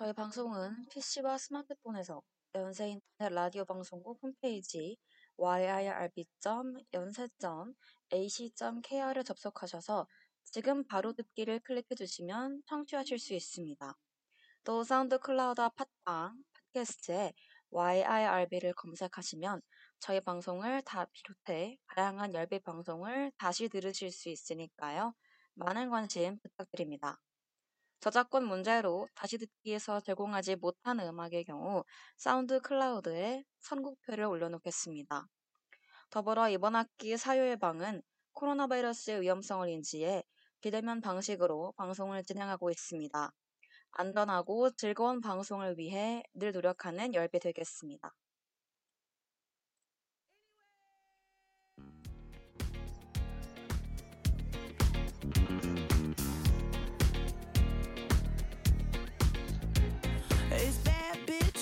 저희 방송은 PC와 스마트폰에서 연세 인터넷 라디오 방송국 홈페이지 yirb.연세.ac.kr을 접속하셔서 지금 바로 듣기를 클릭해 주시면 청취하실 수 있습니다. 또 사운드 클라우드와 팟빵, 팟캐스트에 YIRB를 검색하시면 저희 방송을 다 비롯해 다양한 열배 방송을 다시 들으실 수 있으니까요. 많은 관심 부탁드립니다. 저작권 문제로 다시 듣기에서 제공하지 못하는 음악의 경우 사운드 클라우드에 선곡표를 올려놓겠습니다. 더불어 이번 학기 사요의 방은 코로나 바이러스의 위험성을 인지해 비대면 방식으로 방송을 진행하고 있습니다. 안전하고 즐거운 방송을 위해 늘 노력하는 열배 되겠습니다.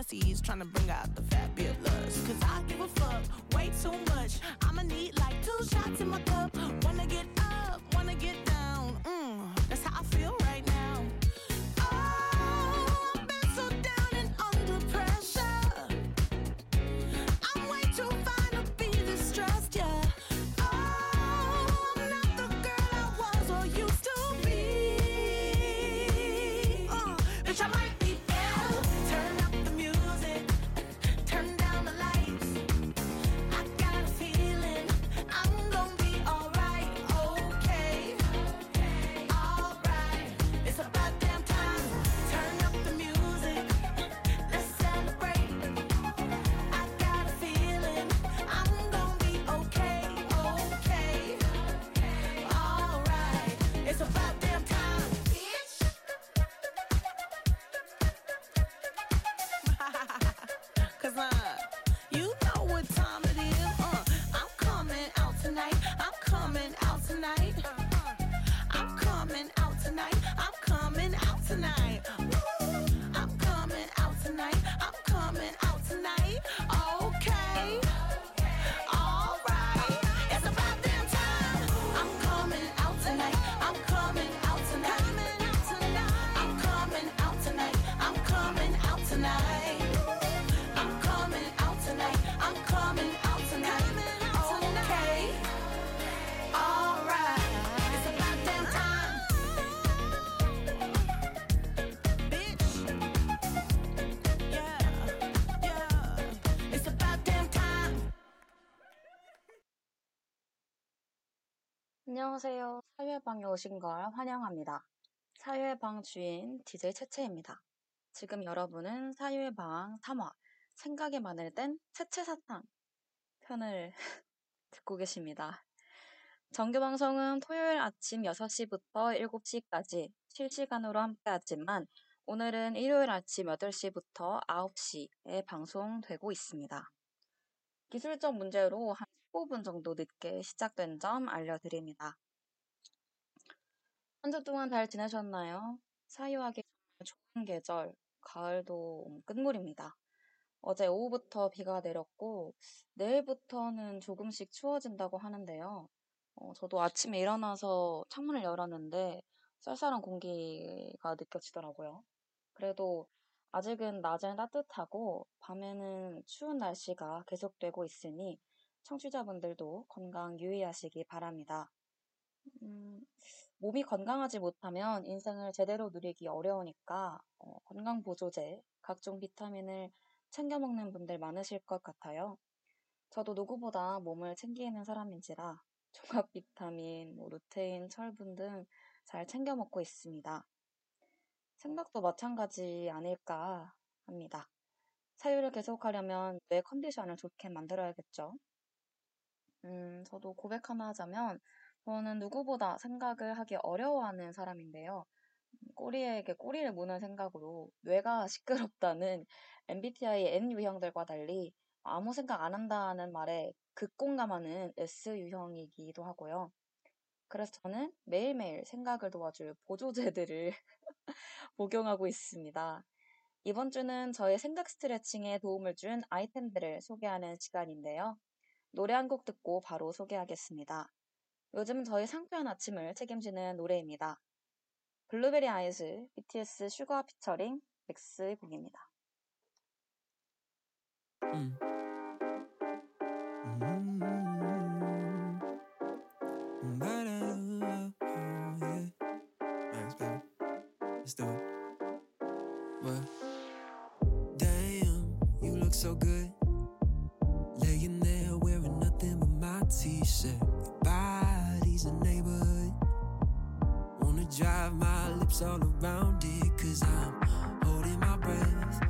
Balenciennes, trying to bring out the fabulous. Cause I give a fuck way too much. I'ma need like 안녕하세요. 사유의방에 오신 걸 환영합니다. 사유의방 주인 DJ 채채입니다. 지금 여러분은 사유의방 3화 생각이 많을 땐 채채사탕 편을 듣고 계십니다. 정규 방송은 토요일 아침 6시부터 7시까지 실시간으로 함께하지만 오늘은 일요일 아침 8시부터 9시에 방송되고 있습니다. 기술적 문제로 한 15분 정도 늦게 시작된 점 알려드립니다. 한 주 동안 잘 지내셨나요? 사유하기 정말 좋은 계절, 가을도 끝물입니다. 어제 오후부터 비가 내렸고, 내일부터는 조금씩 추워진다고 하는데요. 어, 저도 아침에 일어나서 창문을 열었는데, 쌀쌀한 공기가 느껴지더라고요. 그래도 아직은 낮엔 따뜻하고, 밤에는 추운 날씨가 계속되고 있으니, 청취자분들도 건강 유의하시기 바랍니다. 음, 몸이 건강하지 못하면 인생을 제대로 누리기 어려우니까 어, 건강 보조제, 각종 비타민을 챙겨 먹는 분들 많으실 것 같아요. 저도 누구보다 몸을 챙기는 사람인지라 종합 비타민, 뭐 루테인, 철분 등 잘 챙겨 먹고 있습니다. 생각도 마찬가지 아닐까 합니다. 사유를 계속하려면 뇌 컨디션을 좋게 만들어야겠죠. 음, 저도 고백 하나 하자면 저는 누구보다 생각을 하기 어려워하는 사람인데요. 꼬리에게 꼬리를 무는 생각으로 뇌가 시끄럽다는 MBTI N 유형들과 달리 아무 생각 안 한다는 말에 극공감하는 S 유형이기도 하고요. 그래서 저는 매일매일 생각을 도와줄 보조제들을 복용하고 있습니다. 이번 주는 저의 생각 스트레칭에 도움을 준 아이템들을 소개하는 시간인데요. 노래 한 곡 듣고 바로 소개하겠습니다. 요즘 저희 상쾌한 아침을 책임지는 노래입니다. Blueberry Eyes, BTS 슈가 피처링 엑스의 곡입니다. 음. so good. Laying there wearing nothing but my t-shirt. Your a. Wanna drive my lips all around it, cause I'm holding my breath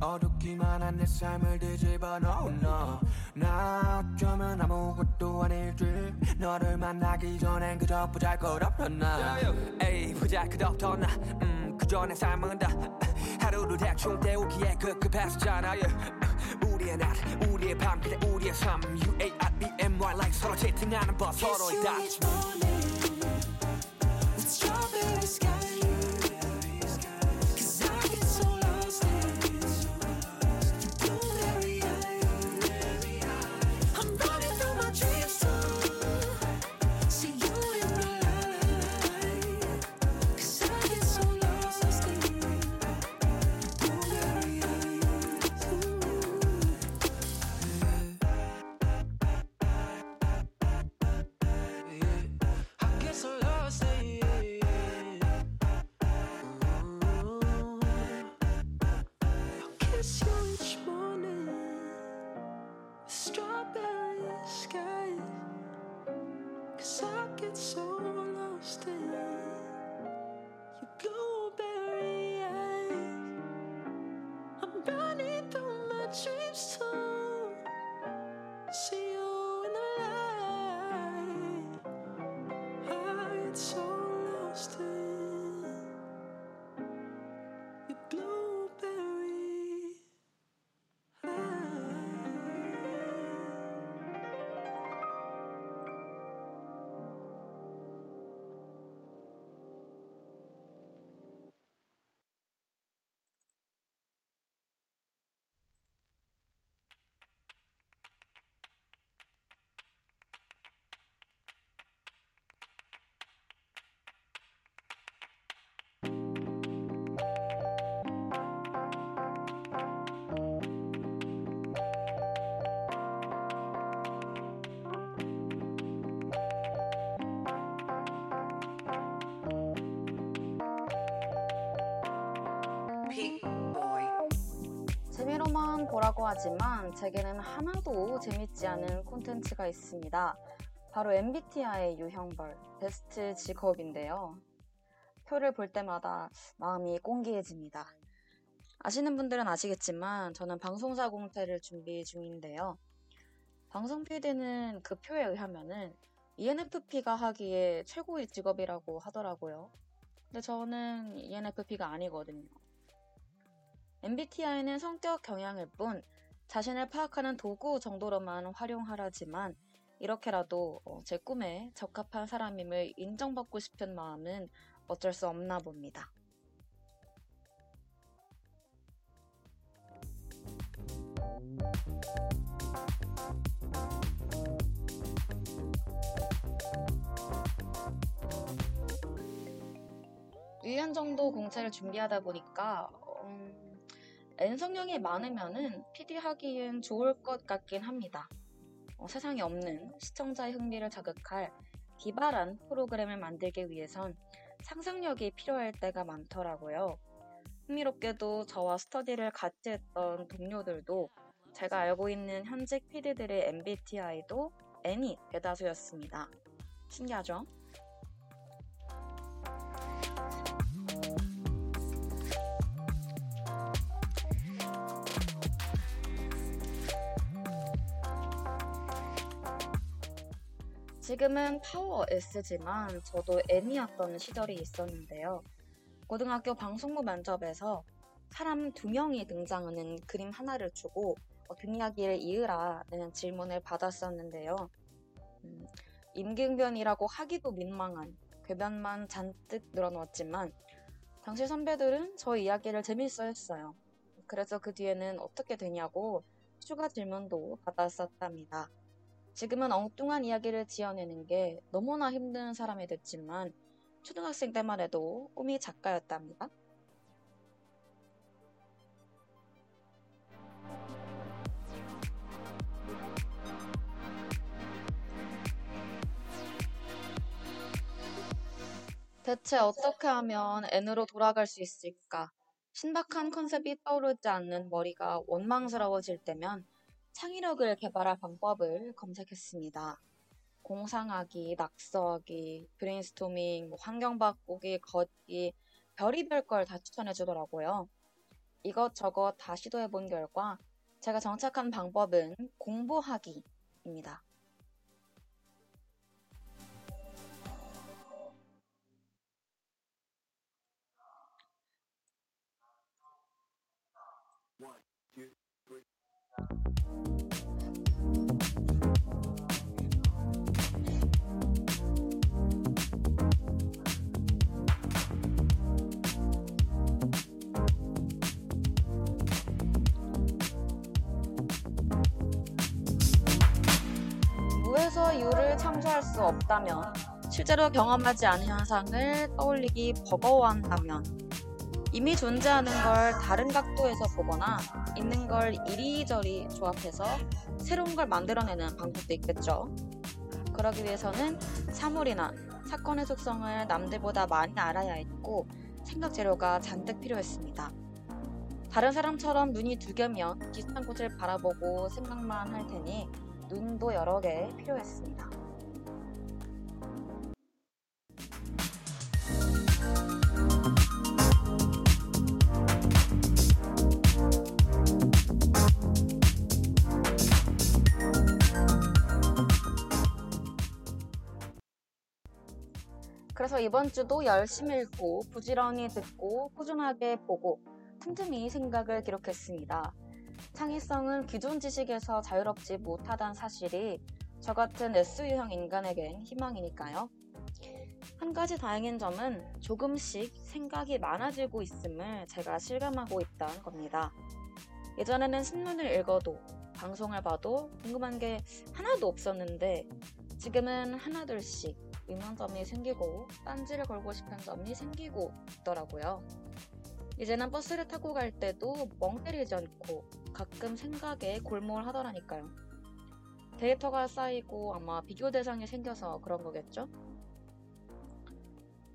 어둡기만 한 내 삶을 뒤집어 놓은 너 나 어쩌면 아무것도 아닐지. 너를 만나기 전엔 그저 보잘것없던 나. 에이 보잘것없던 나. 음, 그저 내 삶은 다 하루를 대충 때우기에 급급했었잖아 yeah. 우리의 낮 우리의 밤 그래 우리의 삶. U-A-R-E-M-Y like 서로 채팅하는 법 서로의 다 Strawberry sky 재미 로만 보라고 하지만 제게는 하나도 재밌지 않은 콘텐츠가 있습니다. 바로 MBTI 유형별 베스트 직업인데요. 표를 볼 때마다 마음이 꽁기해집니다. 아시는 분들은 아시겠지만 저는 방송사 공채를 준비 중인데요. 방송 PD는 그 표에 의하면은 ENFP가 하기에 최고의 직업이라고 하더라고요. 근데 저는 ENFP가 아니거든요. MBTI는 성격 경향일 뿐 자신을 파악하는 도구 정도로만 활용하라지만 이렇게라도 어, 제 꿈에 적합한 사람임을 인정받고 싶은 마음은 어쩔 수 없나 봅니다. (1년) 정도 공채를 준비하다 보니까 음, N성형이 많으면은 PD 하기엔 좋을 것 같긴 합니다. 어, 세상에 없는 시청자의 흥미를 자극할 기발한 프로그램을 만들기 위해선 상상력이 필요할 때가 많더라고요. 흥미롭게도 저와 스터디를 같이 했던 동료들도 제가 알고 있는 현직 PD들의 MBTI도 N이 대다수였습니다. 신기하죠? 지금은 파워 S지만 저도 N이었던 시절이 있었는데요. 고등학교 방송부 면접에서 사람 두 명이 등장하는 그림 하나를 주고 어, 뒷이야기를 이으라는 질문을 받았었는데요. 음, 임기응변이라고 하기도 민망한 궤변만 잔뜩 늘어놓았지만 당시 선배들은 저 이야기를 재밌어 했어요. 그래서 그 뒤에는 어떻게 되냐고 추가 질문도 받았었답니다. 지금은 엉뚱한 이야기를 지어내는 게 너무나 힘든 사람이 됐지만 초등학생 때만 해도 꿈이 작가였답니다. 대체 어떻게 하면 N으로 돌아갈 수 있을까? 신박한 컨셉이 떠오르지 않는 머리가 원망스러워질 때면 창의력을 개발할 방법을 검색했습니다. 공상하기, 낙서하기, 브레인스토밍, 뭐 환경 바꾸기, 걷기, 별의별 걸 다 추천해 주더라고요. 이것저것 다 시도해 본 결과 제가 정착한 방법은 공부하기입니다. 무에서 유를 창조할 수 없다면, 실제로 경험하지 않은 현상을 떠올리기 버거워한다면, 이미 존재하는 걸 다른 각도에서 보거나 있는 걸 이리저리 조합해서 새로운 걸 만들어내는 방법도 있겠죠. 그러기 위해서는 사물이나 사건의 속성을 남들보다 많이 알아야 했고 생각 재료가 잔뜩 필요했습니다. 다른 사람처럼 눈이 두 개면 비슷한 곳을 바라보고 생각만 할 테니 눈도 여러 개 필요했습니다. 그래서 이번 주도 열심히 읽고 부지런히 듣고 꾸준하게 보고 틈틈이 생각을 기록했습니다. 창의성은 기존 지식에서 자유롭지 못하다는 사실이 저 같은 S유형 인간에겐 희망이니까요. 한 가지 다행인 점은 조금씩 생각이 많아지고 있음을 제가 실감하고 있다는 겁니다. 예전에는 신문을 읽어도 방송을 봐도 궁금한 게 하나도 없었는데 지금은 하나둘씩 의문점이 생기고 딴지를 걸고 싶은 점이 생기고 있더라고요. 이제는 버스를 타고 갈 때도 멍 때리지 않고 가끔 생각에 골몰 하더라니까요. 데이터가 쌓이고 아마 비교 대상이 생겨서 그런 거겠죠?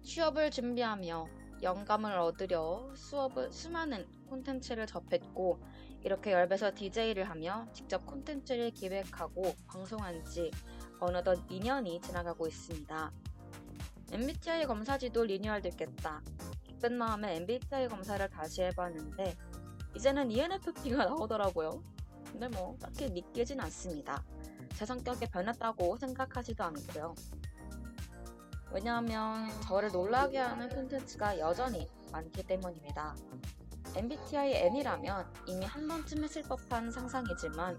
취업을 준비하며 영감을 얻으려 수업을, 수많은 콘텐츠를 접했고 이렇게 열배서 DJ를 하며 직접 콘텐츠를 기획하고 방송한 지 어느덧 2년이 지나가고 있습니다. MBTI 검사지도 리뉴얼 됐겠다. 기쁜 마음에 MBTI 검사를 다시 해봤는데 이제는 ENFP가 나오더라고요. 근데 뭐 딱히 믿기진 않습니다. 제 성격이 변했다고 생각하지도 않고요. 왜냐하면 저를 놀라게 하는 콘텐츠가 여전히 많기 때문입니다. MBTI N이라면 이미 한 번쯤 했을 법한 상상이지만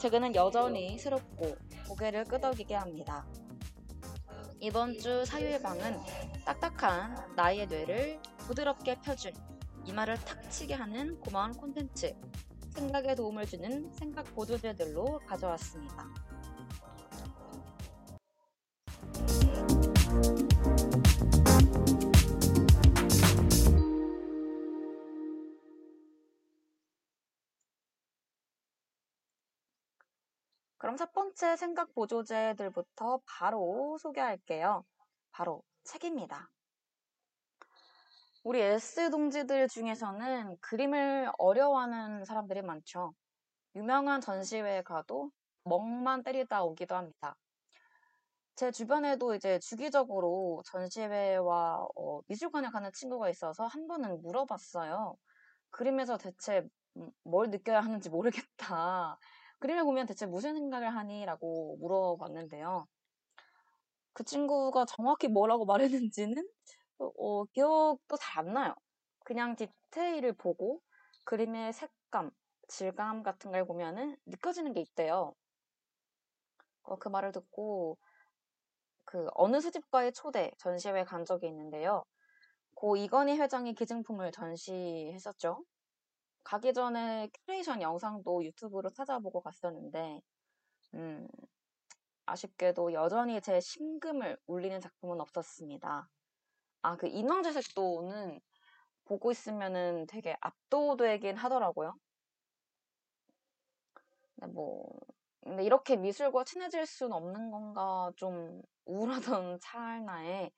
최근은 여전히 새롭고 고개를 끄덕이게 합니다. 이번 주 사유의 방은 딱딱한 나의 뇌를 부드럽게 펴준 이마를 탁 치게 하는 고마운 콘텐츠 생각에 도움을 주는 생각 보조제들로 가져왔습니다. 그럼 첫 번째 생각 보조제들부터 바로 소개할게요. 바로 책입니다. 우리 S 동지들 중에서는 그림을 어려워하는 사람들이 많죠. 유명한 전시회에 가도 멍만 때리다 오기도 합니다. 제 주변에도 이제 주기적으로 전시회와 어, 미술관에 가는 친구가 있어서 한 번은 물어봤어요. 그림에서 대체 음, 뭘 느껴야 하는지 모르겠다. 그림을 보면 대체 무슨 생각을 하니? 라고 물어봤는데요. 그 친구가 정확히 뭐라고 말했는지는 어, 기억도 잘 안 나요. 그냥 디테일을 보고 그림의 색감, 질감 같은 걸 보면은 느껴지는 게 있대요. 어, 그 말을 듣고 그 어느 수집가의 초대 전시회 간 적이 있는데요. 고 이건희 회장이 기증품을 전시했었죠. 가기 전에 큐레이션 영상도 유튜브로 찾아보고 갔었는데, 음, 아쉽게도 여전히 제 심금을 울리는 작품은 없었습니다. 아, 그 인왕제색도는 보고 있으면은 되게 압도되긴 하더라고요. 근데 뭐, 근데 이렇게 미술과 친해질 수는 없는 건가 좀 우울하던 찰나에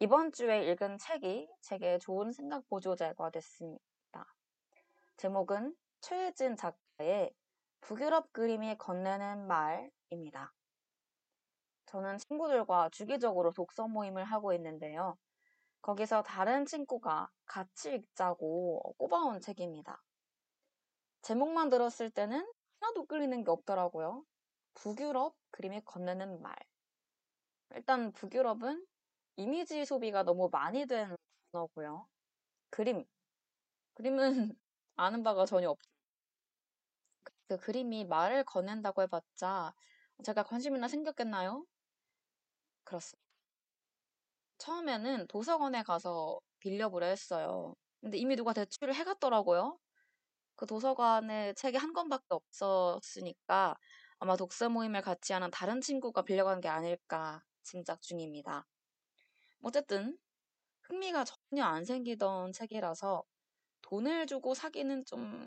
이번 주에 읽은 책이 제게 좋은 생각 보조제가 됐습니다. 제목은 최혜진 작가의 북유럽 그림이 건네는 말입니다. 저는 친구들과 주기적으로 독서 모임을 하고 있는데요. 거기서 다른 친구가 같이 읽자고 꼽아온 책입니다. 제목만 들었을 때는 하나도 끌리는 게 없더라고요. 북유럽 그림이 건네는 말. 일단 북유럽은 이미지 소비가 너무 많이 된 단어고요. 그림. 그림은 아는 바가 전혀 없죠. 그 그림이 말을 건넨다고 해봤자 제가 관심이나 생겼겠나요? 그렇습니다. 처음에는 도서관에 가서 빌려보려 했어요. 근데 이미 누가 대출을 해갔더라고요. 그 도서관에 책이 한 권밖에 없었으니까 아마 독서 모임을 같이 하는 다른 친구가 빌려간 게 아닐까 짐작 중입니다. 어쨌든 흥미가 전혀 안 생기던 책이라서 돈을 주고 사기는 좀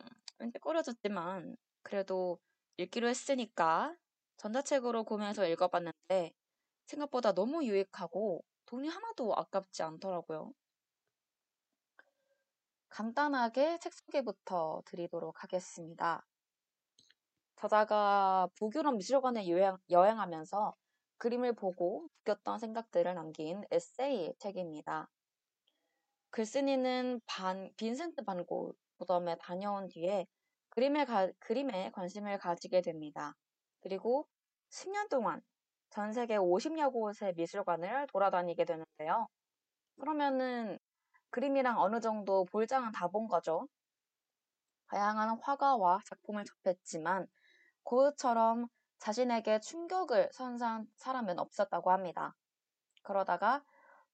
꺼려졌지만 그래도 읽기로 했으니까 전자책으로 구매해서 읽어봤는데 생각보다 너무 유익하고 돈이 하나도 아깝지 않더라고요. 간단하게 책 소개부터 드리도록 하겠습니다. 저자가 북유럽 미술관에 여행, 여행하면서 그림을 보고 느꼈던 생각들을 남긴 에세이 책입니다. 글쓴이는 반, 빈센트 반고 무덤에 다녀온 뒤에 그림에, 가, 그림에 관심을 가지게 됩니다. 그리고 10년 동안 전 세계 50여 곳의 미술관을 돌아다니게 되는데요. 그러면은 그림이랑 어느 정도 볼장은 다 본 거죠. 다양한 화가와 작품을 접했지만 고흐처럼 자신에게 충격을 선사한 사람은 없었다고 합니다. 그러다가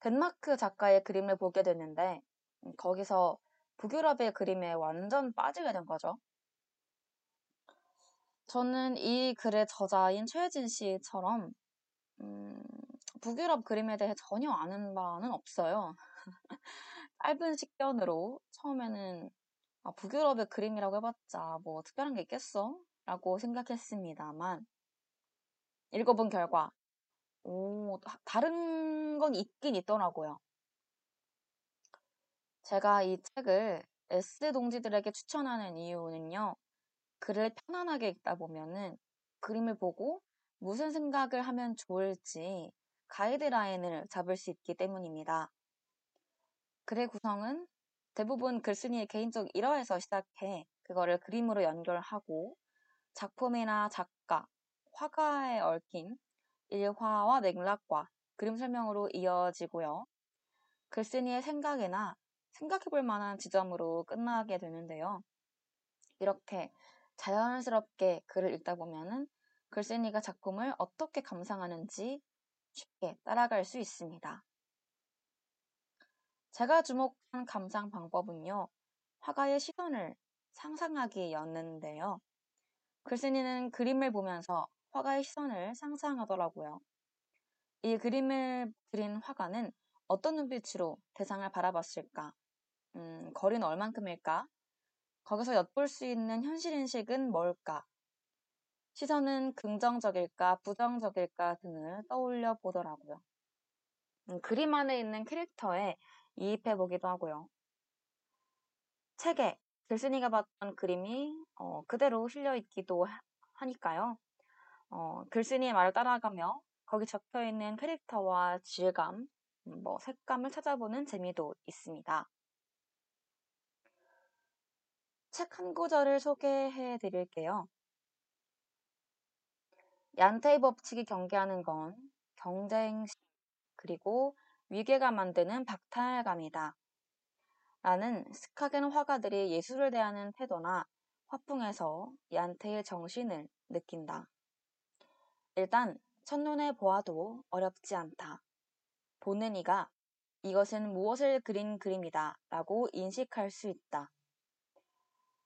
덴마크 작가의 그림을 보게 됐는데 음, 거기서 북유럽의 그림에 완전 빠지게 된 거죠. 저는 이 글의 저자인 최혜진 씨처럼 음, 북유럽 그림에 대해 전혀 아는 바는 없어요. 짧은 식견으로 처음에는 아, 북유럽의 그림이라고 해봤자 뭐 특별한 게 있겠어? 라고 생각했습니다만 읽어본 결과 오, 다른 건 있긴 있더라고요. 제가 이 책을 S 동지들에게 추천하는 이유는요. 글을 편안하게 읽다 보면은 그림을 보고 무슨 생각을 하면 좋을지 가이드라인을 잡을 수 있기 때문입니다. 글의 구성은 대부분 글쓴이의 개인적 일화에서 시작해 그거를 그림으로 연결하고 작품이나 작가, 화가에 얽힌 일화와 맥락과 그림 설명으로 이어지고요. 글쓴이의 생각이나 생각해 볼 만한 지점으로 끝나게 되는데요. 이렇게 자연스럽게 글을 읽다 보면은 글쓴이가 작품을 어떻게 감상하는지 쉽게 따라갈 수 있습니다. 제가 주목한 감상 방법은요, 화가의 시선을 상상하기였는데요. 글쓴이는 그림을 보면서 화가의 시선을 상상하더라고요. 이 그림을 그린 화가는 어떤 눈빛으로 대상을 바라봤을까? 음, 거리는 얼만큼일까? 거기서 엿볼 수 있는 현실 인식은 뭘까? 시선은 긍정적일까, 부정적일까 등을 떠올려 보더라고요. 음, 그림 안에 있는 캐릭터에 이입해 보기도 하고요. 책에 글쓴이가 봤던 그림이 어, 그대로 실려 있기도 하니까요. 어, 글쓴이의 말을 따라가며 거기 적혀 있는 캐릭터와 질감, 음, 뭐 색감을 찾아보는 재미도 있습니다. 책 한 구절을 소개해 드릴게요. 얀테의 법칙이 경계하는 건 경쟁 그리고 위계가 만드는 박탈감이다. 라는 스카겐 화가들이 예술을 대하는 태도나 화풍에서 얀테의 정신을 느낀다. 일단 첫눈에 보아도 어렵지 않다. 보는 이가 이것은 무엇을 그린 그림이다 라고 인식할 수 있다.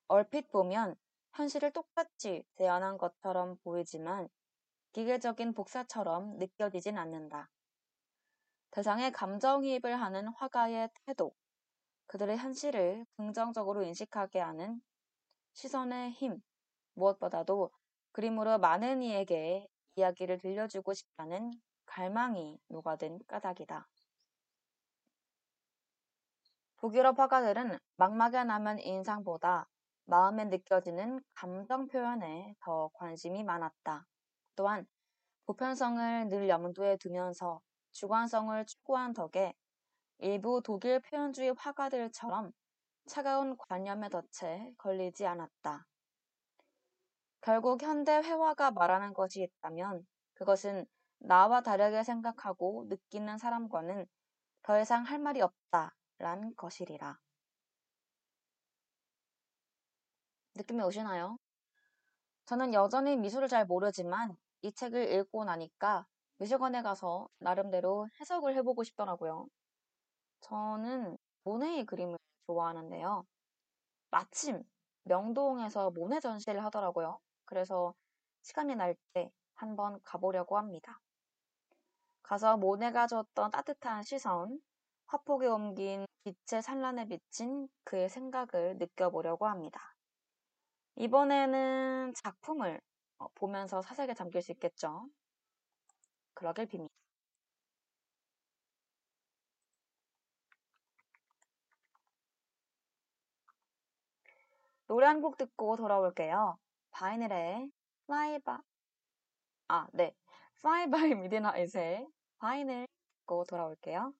얼핏 보면 현실을 똑같이 재현한 것처럼 보이지만 기계적인 복사처럼 느껴지진 않는다. 대상의 감정이입을 하는 화가의 태도, 그들의 현실을 긍정적으로 인식하게 하는 시선의 힘, 무엇보다도 그림으로 많은 이에게 이야기를 들려주고 싶다는 갈망이 녹아든 까닭이다. 북유럽 화가들은 막막에 남은 인상보다 마음에 느껴지는 감정 표현에 더 관심이 많았다. 또한 보편성을 늘 염두에 두면서 주관성을 추구한 덕에 일부 독일 표현주의 화가들처럼 차가운 관념에 덫에 걸리지 않았다. 결국 현대 회화가 말하는 것이 있다면 그것은 나와 다르게 생각하고 느끼는 사람과는 더 이상 할 말이 없다란 것이리라. 느낌이 오시나요? 저는 여전히 미술을 잘 모르지만 이 책을 읽고 나니까 미술관에 가서 나름대로 해석을 해보고 싶더라고요. 저는 모네의 그림을 좋아하는데요. 마침 명동에서 모네 전시를 하더라고요. 그래서 시간이 날 때 한번 가보려고 합니다. 가서 모네가 줬던 따뜻한 시선, 화폭에 옮긴 빛의 산란에 비친 그의 생각을 느껴보려고 합니다. 이번에는 작품을 어, 보면서 사색에 잠길 수 있겠죠. 그러길 빕니다. 노래 한 곡 듣고 돌아올게요. 바이닐의 by 아, 네. Fly by Midnight의 바이닐 듣고 돌아올게요.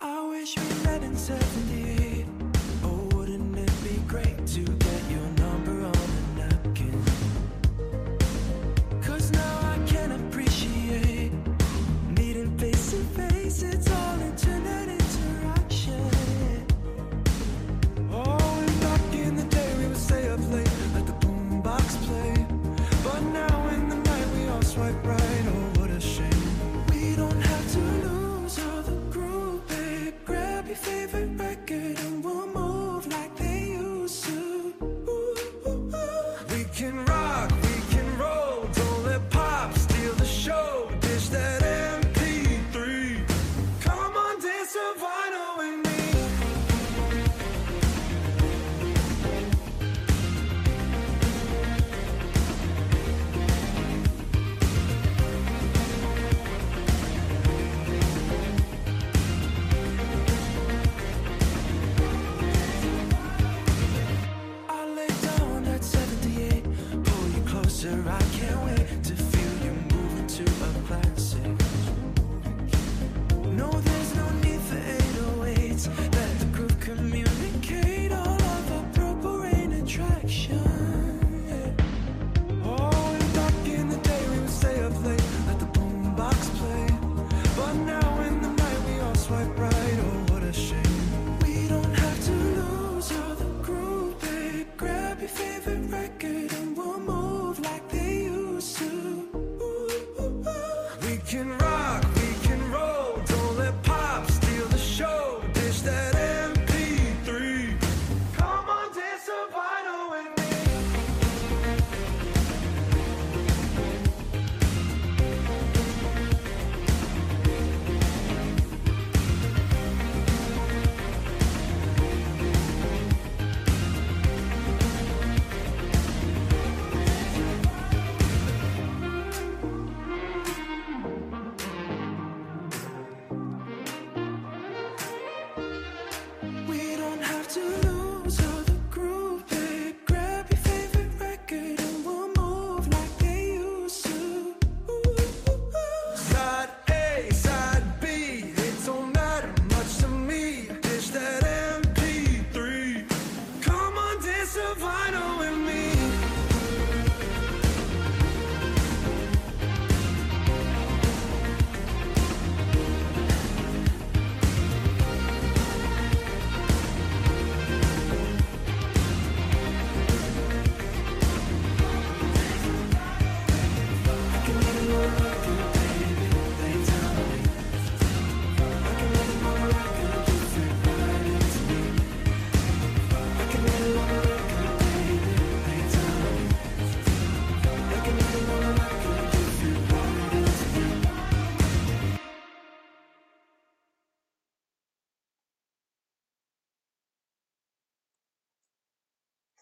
I wish we met in 78. Oh, wouldn't it be great to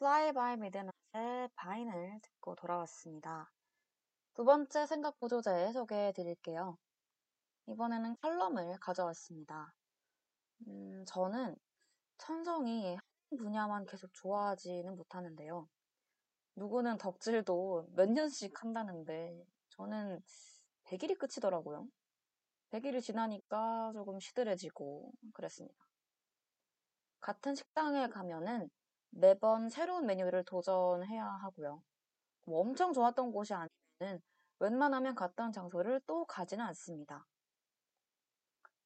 Fly by Midnight의 바인을 듣고 돌아왔습니다. 두 번째 생각 보조제 소개해 드릴게요. 이번에는 칼럼을 가져왔습니다. 음, 저는 천성이 한 분야만 계속 좋아하지는 못하는데요. 누구는 덕질도 몇 년씩 한다는데 저는 100일이 끝이더라고요. 100일이 지나니까 조금 시들해지고 그랬습니다. 같은 식당에 가면은 매번 새로운 메뉴를 도전해야 하고요. 뭐 엄청 좋았던 곳이 아니면은 웬만하면 갔던 장소를 또 가지는 않습니다.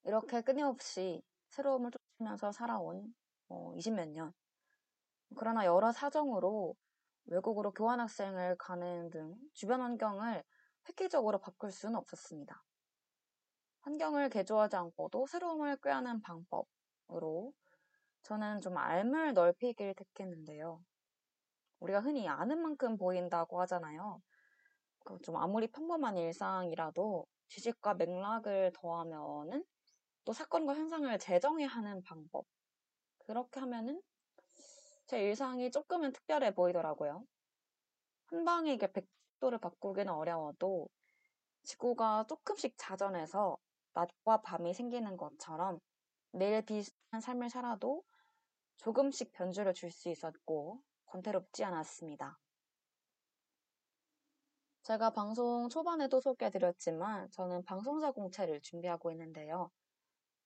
이렇게 끊임없이 새로움을 쫓으면서 살아온 어, 20몇 년. 그러나 여러 사정으로 외국으로 교환학생을 가는 등 주변 환경을 획기적으로 바꿀 수는 없었습니다. 환경을 개조하지 않고도 새로움을 꾀하는 방법으로 저는 좀 알을 넓히기를 택했는데요. 우리가 흔히 아는 만큼 보인다고 하잖아요. 그좀 아무리 평범한 일상이라도 지식과 맥락을 더하면은 또 사건과 현상을 재정의 하는 방법. 그렇게 하면은 제 일상이 조금은 특별해 보이더라고요. 한 방에 이게 110도를 바꾸기는 어려워도 지구가 조금씩 자전해서 낮과 밤이 생기는 것처럼 매일 비슷한 삶을 살아도 조금씩 변주를 줄 수 있었고 권태롭지 않았습니다. 제가 방송 초반에도 소개해드렸지만 저는 방송사 공채를 준비하고 있는데요.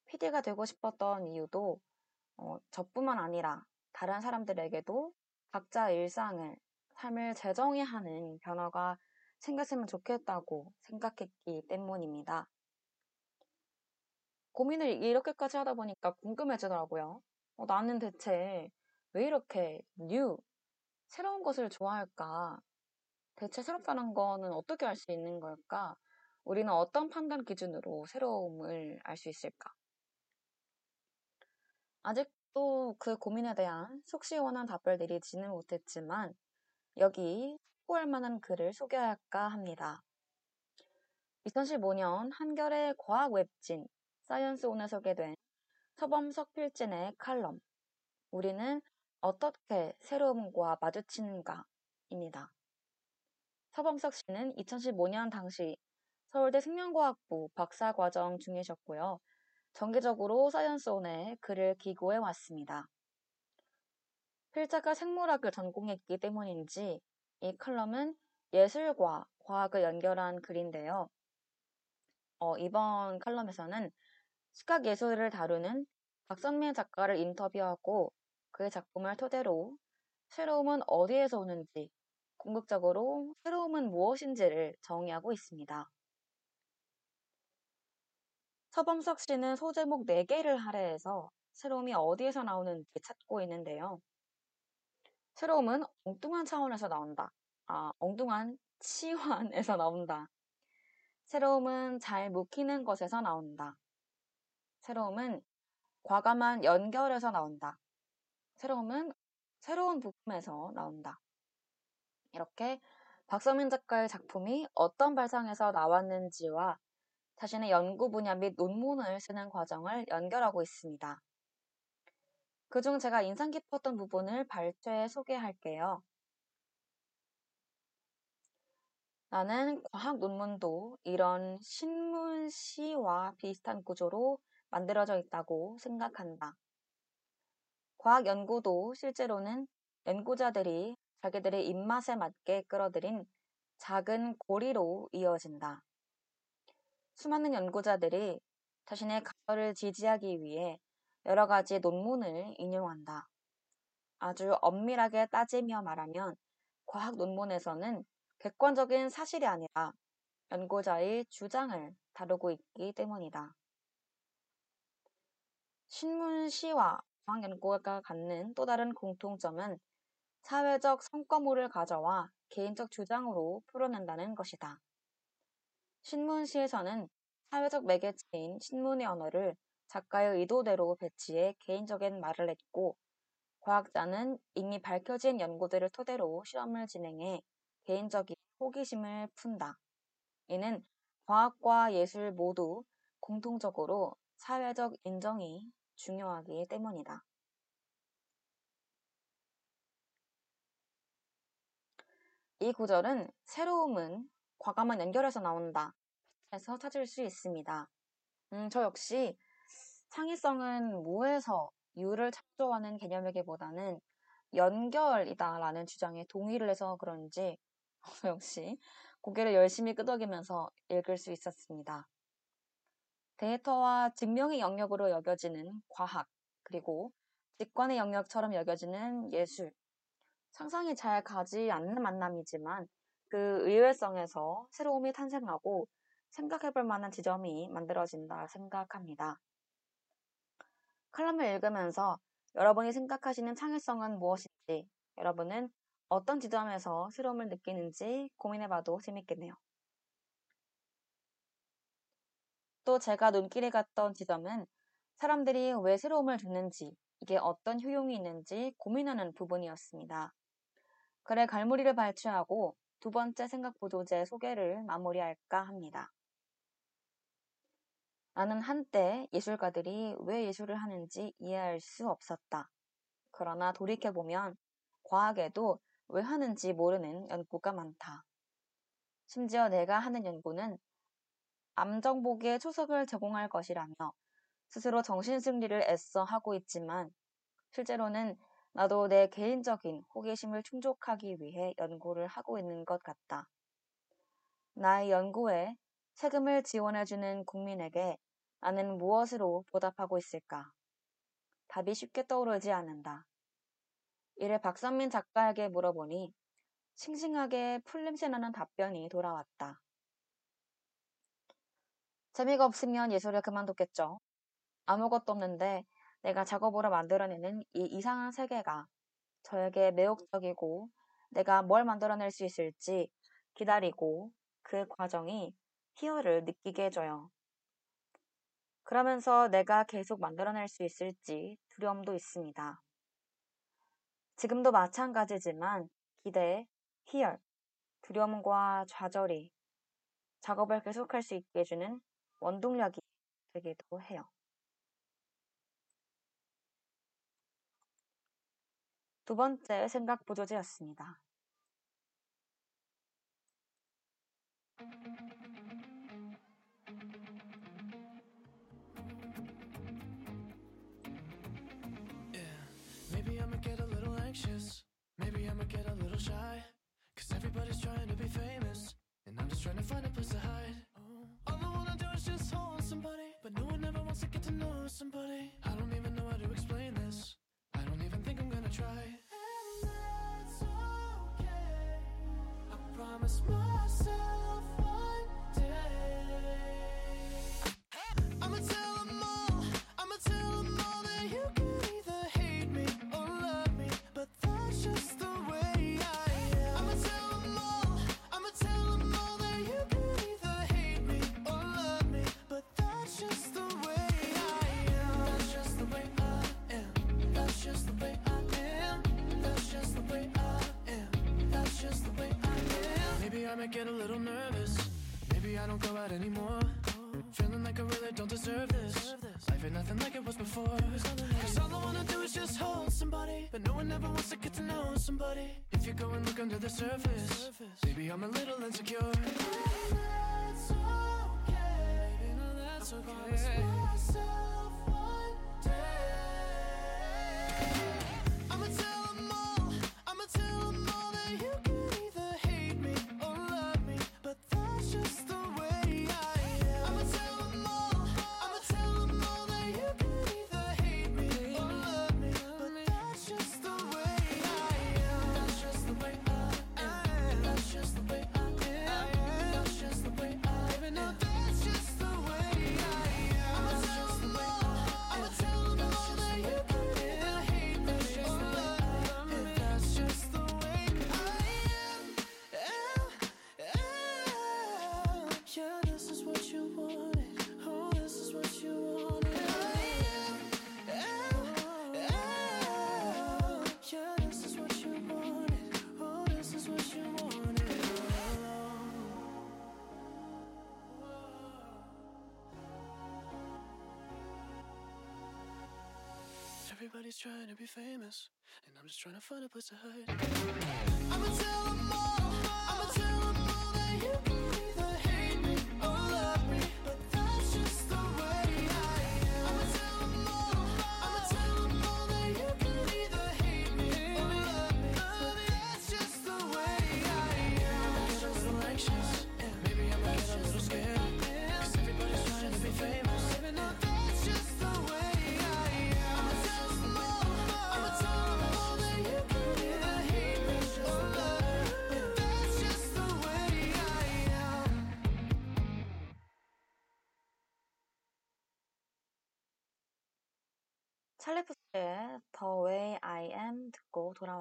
PD가 되고 싶었던 이유도 어, 저뿐만 아니라 다른 사람들에게도 각자 일상을 삶을 재정의하는 변화가 생겼으면 좋겠다고 생각했기 때문입니다. 고민을 이렇게까지 하다 보니까 궁금해지더라고요. 어, 나는 대체 왜 이렇게 new, 새로운 것을 좋아할까? 대체 새롭다는 거는 어떻게 알 수 있는 걸까? 우리는 어떤 판단 기준으로 새로움을 알 수 있을까? 아직도 그 고민에 대한 속 시원한 답을 내리지는 못했지만 여기 참고할 만한 글을 소개할까 합니다. 2015년 한겨레 과학 웹진 사이언스 온에 소개된 서범석 필진의 칼럼 우리는 어떻게 새로움과 마주치는가입니다. 서범석 씨는 2015년 당시 서울대 생명과학부 박사과정 중이셨고요. 정기적으로 사이언스온에 글을 기고해 왔습니다. 필자가 생물학을 전공했기 때문인지 이 칼럼은 예술과 과학을 연결한 글인데요. 어, 이번 칼럼에서는 시각 예술을 다루는 박선민 작가를 인터뷰하고 그의 작품을 토대로 새로움은 어디에서 오는지, 궁극적으로 새로움은 무엇인지를 정의하고 있습니다. 서범석 씨는 소제목 4개를 할애해서 새로움이 어디에서 나오는지 찾고 있는데요. 새로움은 엉뚱한 차원에서 나온다. 아, 엉뚱한 치환에서 나온다. 새로움은 잘 묵히는 것에서 나온다. 새로움은 과감한 연결에서 나온다. 새로움은 새로운 부품에서 나온다. 이렇게 박서민 작가의 작품이 어떤 발상에서 나왔는지와 자신의 연구 분야 및 논문을 쓰는 과정을 연결하고 있습니다. 그중 제가 인상 깊었던 부분을 발췌해 소개할게요. 나는 과학 논문도 이런 신문 시와 비슷한 구조로 만들어져 있다고 생각한다. 과학 연구도 실제로는 연구자들이 자기들의 입맛에 맞게 끌어들인 작은 고리로 이어진다. 수많은 연구자들이 자신의 가설을 지지하기 위해 여러 가지 논문을 인용한다. 아주 엄밀하게 따지며 말하면 과학 논문에서는 객관적인 사실이 아니라 연구자의 주장을 다루고 있기 때문이다. 신문시와 과학연구가 갖는 또 다른 공통점은 사회적 성과물을 가져와 개인적 주장으로 풀어낸다는 것이다. 신문시에서는 사회적 매개체인 신문의 언어를 작가의 의도대로 배치해 개인적인 말을 냈고, 과학자는 이미 밝혀진 연구들을 토대로 실험을 진행해 개인적인 호기심을 푼다. 이는 과학과 예술 모두 공통적으로 사회적 인정이 중요하기 때문이다. 이 구절은 새로움은 과감한 연결해서 나온다. 해서 찾을 수 있습니다. 음, 저 역시 창의성은 무에서 유를 창조하는 개념이기보다는 연결이다라는 주장에 동의를 해서 그런지 저 역시 고개를 열심히 끄덕이면서 읽을 수 있었습니다. 데이터와 증명의 영역으로 여겨지는 과학, 그리고 직관의 영역처럼 여겨지는 예술. 상상이 잘 가지 않는 만남이지만 그 의외성에서 새로움이 탄생하고 생각해 볼 만한 지점이 만들어진다 생각합니다. 칼럼을 읽으면서 여러분이 생각하시는 창의성은 무엇인지, 여러분은 어떤 지점에서 새로움을 느끼는지 고민해 봐도 재밌겠네요. 또 제가 눈길이 갔던 지점은 사람들이 왜 새로움을 줬는지, 이게 어떤 효용이 있는지 고민하는 부분이었습니다. 글의 갈무리를 발췌하고 두 번째 생각 보조제 소개를 마무리할까 합니다. 나는 한때 예술가들이 왜 예술을 하는지 이해할 수 없었다. 그러나 돌이켜보면 과학에도 왜 하는지 모르는 연구가 많다. 심지어 내가 하는 연구는 암정복에 초석을 제공할 것이라며 스스로 정신승리를 애써 하고 있지만 실제로는 나도 내 개인적인 호기심을 충족하기 위해 연구를 하고 있는 것 같다. 나의 연구에 세금을 지원해주는 국민에게 나는 무엇으로 보답하고 있을까? 답이 쉽게 떠오르지 않는다. 이를 박선민 작가에게 물어보니 싱싱하게 풀냄새 나는 답변이 돌아왔다. 재미가 없으면 예술을 그만뒀겠죠. 아무것도 없는데 내가 작업으로 만들어내는 이 이상한 세계가 저에게 매혹적이고 내가 뭘 만들어낼 수 있을지 기다리고 그 과정이 희열을 느끼게 해줘요. 그러면서 내가 계속 만들어낼 수 있을지 두려움도 있습니다. 지금도 마찬가지지만 기대, 희열, 두려움과 좌절이 작업을 계속할 수 있게 해주는 원동력이 되기도 해요. 두 번째 생각 보조제였습니다. Just hold somebody. But no one ever wants to get to know somebody. I don't even know how to explain this. I don't even think I'm gonna try. And that's okay. I promise myself I don't go out anymore. Feeling like I really don't deserve this. Life ain't nothing like it was before. Cause all I wanna do is just hold somebody. But no one ever wants to get to know somebody. If you go and look under the surface, maybe I'm a little insecure. Everybody's trying to be famous, and I'm just trying to find a place to hide. I'ma tell them all, I'ma tell them all that you can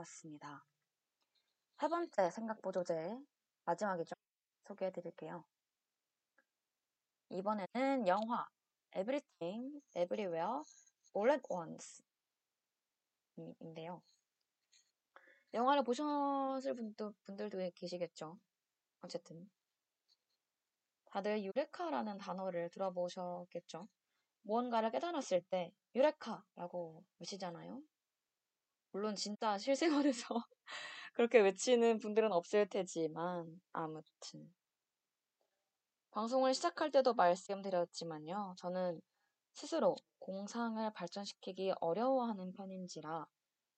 돌아왔습니다. 세 번째 생각 보조제 마지막이죠. 소개해 드릴게요. 이번에는 영화 Everything, Everywhere, All at Once 인데요. 영화를 보셨을 분도, 분들도 계시겠죠. 어쨌든 다들 유레카라는 단어를 들어보셨겠죠. 무언가를 깨달았을 때 유레카라고 외치잖아요. 물론 진짜 실생활에서 그렇게 외치는 분들은 없을 테지만 아무튼 방송을 시작할 때도 말씀드렸지만요. 저는 스스로 공상을 발전시키기 어려워하는 편인지라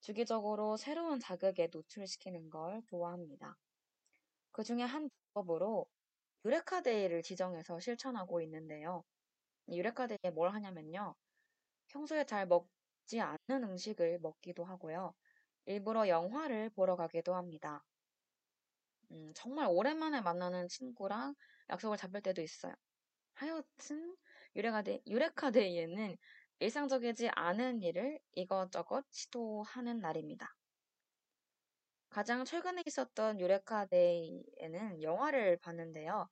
주기적으로 새로운 자극에 노출시키는 걸 좋아합니다. 그 중에 한 방법으로 유레카데이를 지정해서 실천하고 있는데요. 유레카데이에 뭘 하냐면요. 평소에 잘 먹 지 않는 음식을 먹기도 하고요. 일부러 영화를 보러 가기도 합니다. 음, 정말 오랜만에 만나는 친구랑 약속을 잡을 때도 있어요. 하여튼 유레카데, 유레카데이에는 일상적이지 않은 일을 이것저것 시도하는 날입니다. 가장 최근에 있었던 유레카데이에는 영화를 봤는데요.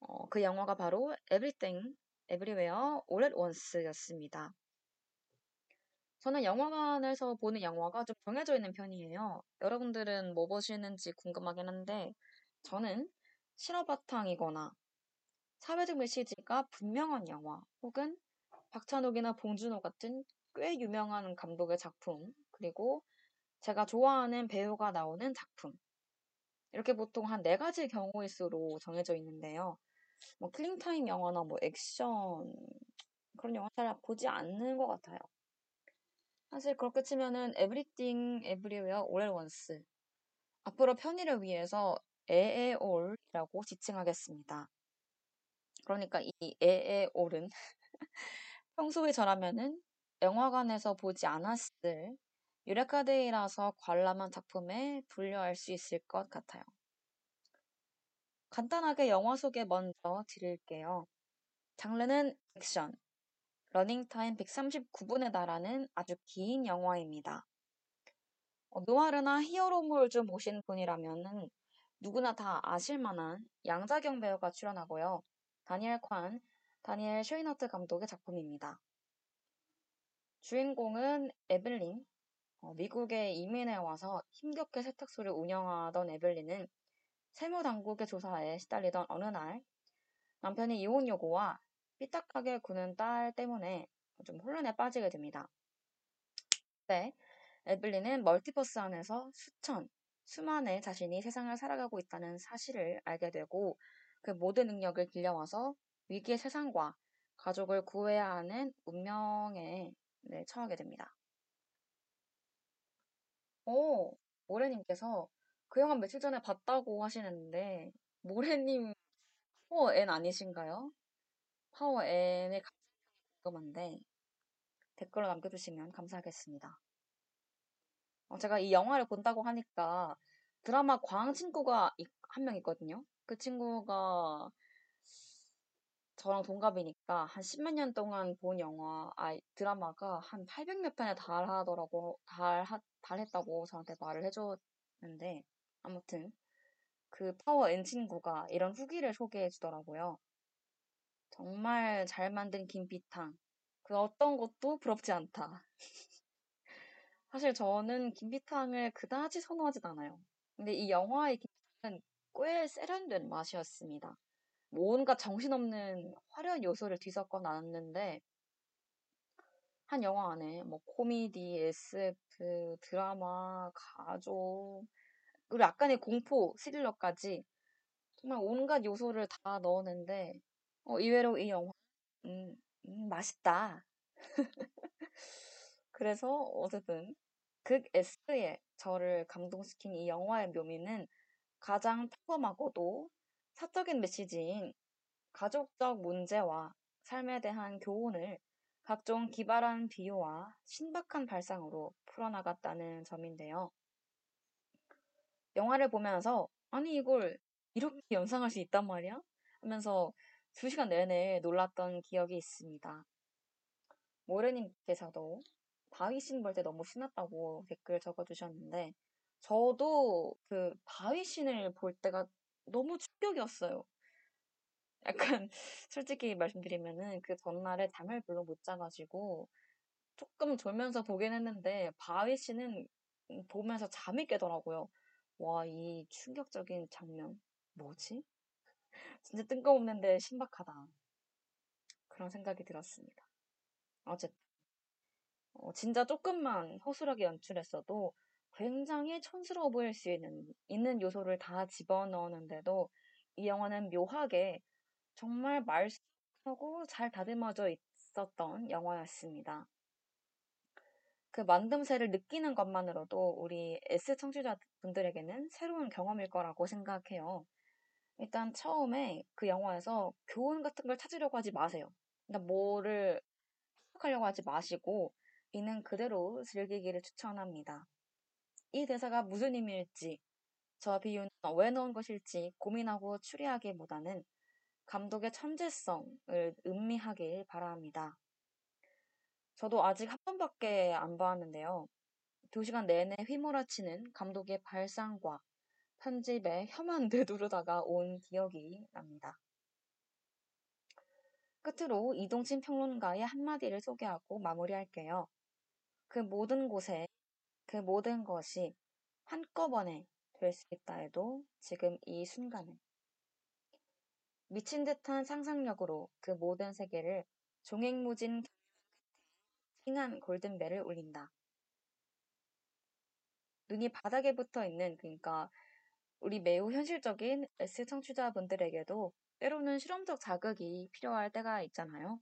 어, 그 영화가 바로 Everything, Everywhere, All at Once였습니다. 저는 영화관에서 보는 영화가 좀 정해져 있는 편이에요. 여러분들은 뭐 보시는지 궁금하긴 한데, 저는 실화 바탕이거나 사회적 메시지가 분명한 영화, 혹은 박찬욱이나 봉준호 같은 꽤 유명한 감독의 작품, 그리고 제가 좋아하는 배우가 나오는 작품. 이렇게 보통 한 네 가지 경우의 수로 정해져 있는데요. 뭐 killing time 영화나 뭐 액션 그런 영화 잘 보지 않는 것 같아요. 사실 그렇게 치면은 Everything Everywhere All at Once 앞으로 편의를 위해서 에에올이라고 지칭하겠습니다. 그러니까 이 에에올은 평소에 저라면은 영화관에서 보지 않았을 Eureka Day라서 관람한 작품에 분류할 수 있을 것 같아요. 간단하게 영화 소개 먼저 드릴게요. 장르는 액션, 러닝타임 139분에 달하는 아주 긴 영화입니다. 어, 누아르나 히어로물 좀 보신 분이라면 누구나 다 아실만한 양자경 배우가 출연하고요. 다니엘 콴, 다니엘 쉐이너트 감독의 작품입니다. 주인공은 에블린, 어, 미국에 이민해 와서 힘겹게 세탁소를 운영하던 에블린은 세무당국의 조사에 시달리던 어느 날 남편이 이혼 요구와 삐딱하게 구는 딸 때문에 좀 혼란에 빠지게 됩니다. 네, 에블린은 멀티버스 안에서 수천, 수만의 자신이 세상을 살아가고 있다는 사실을 알게 되고 그 모든 능력을 길러와서 위기의 세상과 가족을 구해야 하는 운명에 네, 처하게 됩니다. 오, 모래님께서 그 영화 며칠 전에 봤다고 하시는데 모래님 power N 아니신가요? power N의 궁금한데 댓글로 남겨주시면 감사하겠습니다. 어, 제가 이 영화를 본다고 하니까 드라마 광 친구가 한 명 있거든요. 그 친구가 저랑 동갑이니까 한 십몇 년 동안 본 영화, 아, 드라마가 한 800몇 편에 달하더라고, 달, 달했다고 저한테 말을 해줬는데, 아무튼, 그 파워 N 친구가 이런 후기를 소개해 주더라고요. 정말 잘 만든 김비탕. 그 어떤 것도 부럽지 않다. 사실 저는 김비탕을 그다지 선호하진 않아요. 근데 이 영화의 김비탕은 꽤 세련된 맛이었습니다. 뭔가 정신없는 화려한 요소를 뒤섞어 놨는데 한 영화 안에 뭐 코미디, SF, 드라마, 가족 그리고 약간의 공포, 스릴러까지 정말 온갖 요소를 다 넣었는데 어, 의외로 이 영화 음, 음 맛있다. 그래서 어쨌든 극 S에 저를 감동시킨 이 영화의 묘미는 가장 평범하고도 사적인 메시지인 가족적 문제와 삶에 대한 교훈을 각종 기발한 비유와 신박한 발상으로 풀어나갔다는 점인데요. 영화를 보면서 아니 이걸 이렇게 연상할 수 있단 말이야? 하면서 두 시간 내내 놀랐던 기억이 있습니다. 모래님께서도 바위 씬 볼 때 너무 신났다고 댓글 적어주셨는데, 저도 그 바위 씬을 볼 때가 너무 충격이었어요. 약간 솔직히 말씀드리면은 그 전날에 잠을 별로 못 자가지고 조금 졸면서 보긴 했는데 바위 씨는 보면서 잠이 깨더라고요. 와, 이 충격적인 장면 뭐지? 진짜 뜬금없는데 신박하다. 그런 생각이 들었습니다. 어쨌든 어, 진짜 조금만 허술하게 연출했어도 굉장히 촌스러워 보일 수 있는, 있는 요소를 다 집어넣었는데도 이 영화는 묘하게 정말 말쑥하고 잘 다듬어져 있었던 영화였습니다. 그 만듦새를 느끼는 것만으로도 우리 S 청취자분들에게는 새로운 경험일 거라고 생각해요. 일단 처음에 그 영화에서 교훈 같은 걸 찾으려고 하지 마세요. 그러니까 뭐를 해석하려고 하지 마시고 있는 그대로 즐기기를 추천합니다. 이 대사가 무슨 의미일지, 저 비유는 왜 넣은 것일지 고민하고 추리하기보다는 감독의 천재성을 음미하길 바랍니다. 저도 아직 한 번밖에 안 봤는데요. 두 시간 내내 휘몰아치는 감독의 발상과 편집에 혀만 되두르다가 온 기억이 납니다. 끝으로 이동진 평론가의 한마디를 소개하고 마무리할게요. 그 모든 곳에 그 모든 것이 한꺼번에 될 수 있다 해도 지금 이 순간은 미친 듯한 상상력으로 그 모든 세계를 종횡무진 킹한 골든벨을 울린다. 눈이 바닥에 붙어 있는 그러니까 우리 매우 현실적인 S 청취자분들에게도 때로는 실험적 자극이 필요할 때가 있잖아요.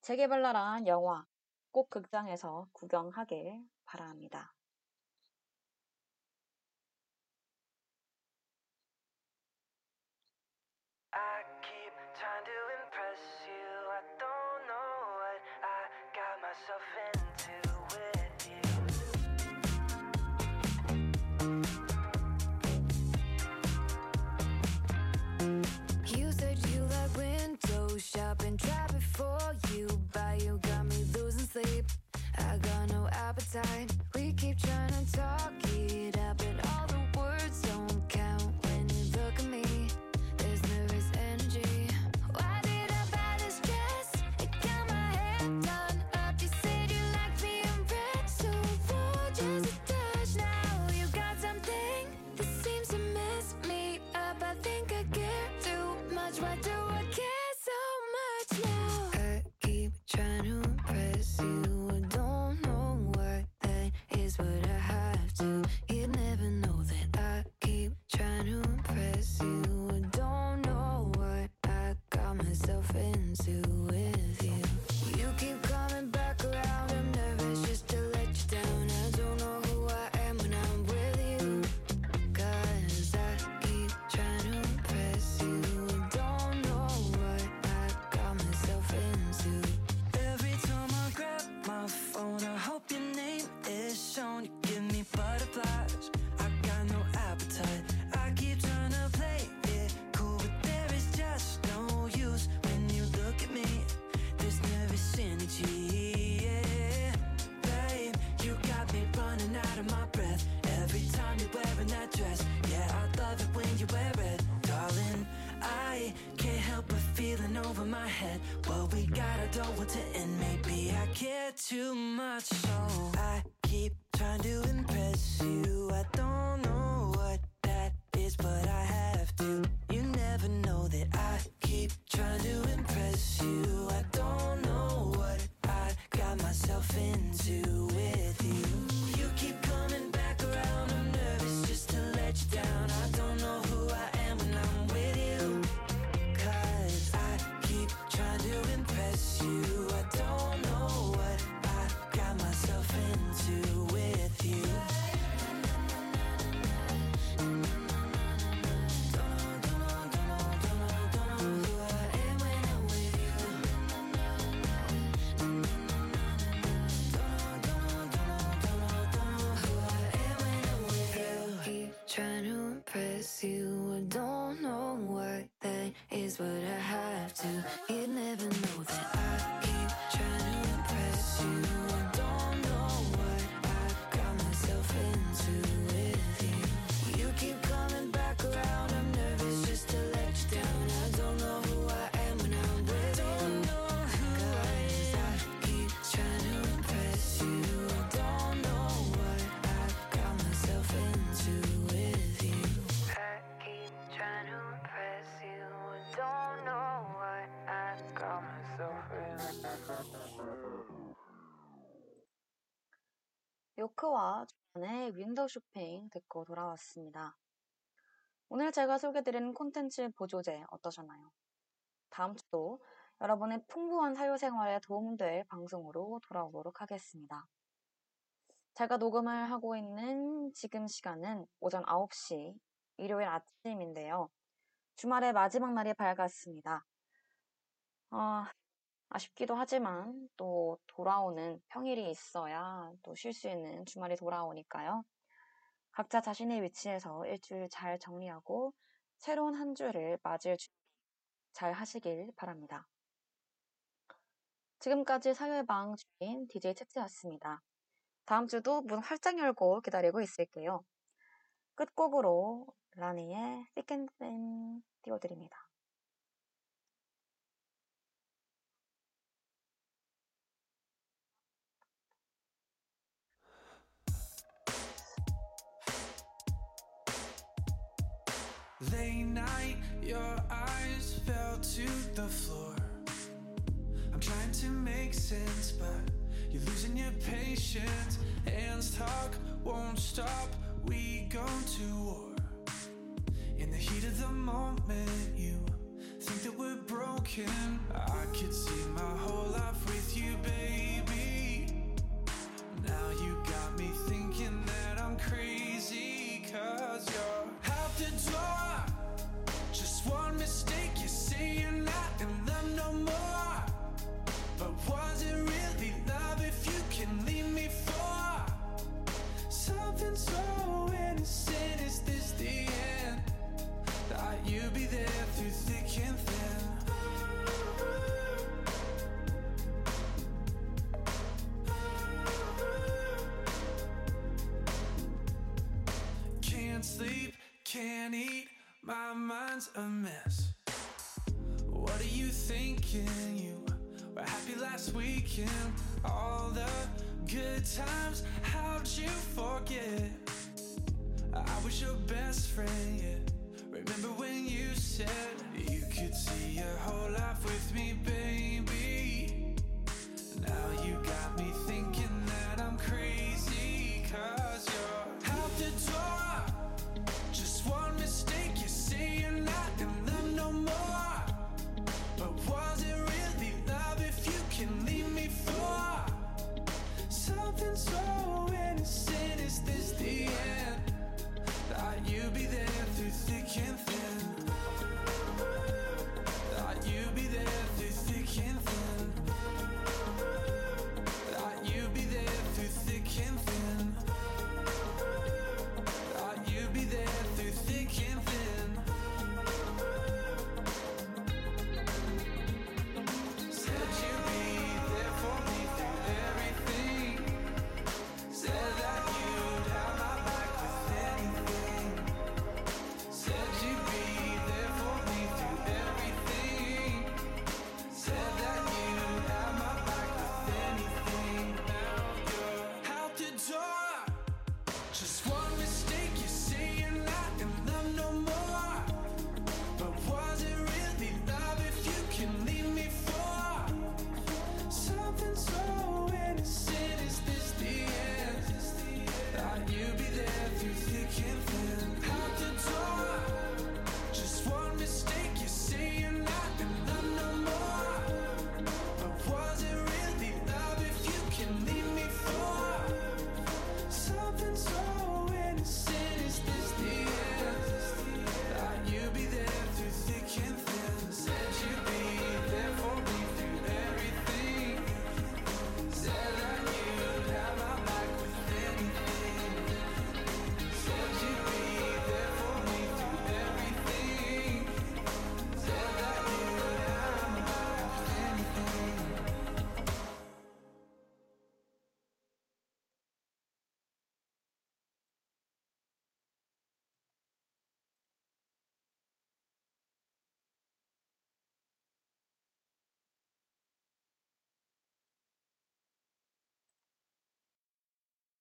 재개발 나란 영화 꼭 극장에서 구경하길 바랍니다. for you, but you got me losing sleep. I got no appetite. We keep trying to talk it not sure. 요크와 조안의 Window Shopping 듣고 돌아왔습니다. 오늘 제가 소개드린 콘텐츠 보조제 어떠셨나요? 다음 주도 여러분의 풍부한 사회생활에 도움될 방송으로 돌아오도록 하겠습니다. 제가 녹음을 하고 있는 지금 시간은 오전 9시 일요일 아침인데요. 주말의 마지막 날이 밝았습니다. 어, 아쉽기도 하지만 또 돌아오는 평일이 있어야 또 쉴 수 있는 주말이 돌아오니까요. 각자 자신의 위치에서 일주일 잘 정리하고 새로운 한 주를 맞을 준비 잘 하시길 바랍니다. 지금까지 사회방 주인 DJ 채채였습니다. 다음 주도 문 활짝 열고 기다리고 있을게요. 끝곡으로 라니의 Thick and Thin 띄워드립니다. Late night, your eyes fell to the floor. I'm trying to make sense, but you're losing your patience. Hands talk, won't stop. We go to war. In the heat of the moment, you think that we're broken. I could see my whole life with you, all the good times. How'd you forget? I was your best friend,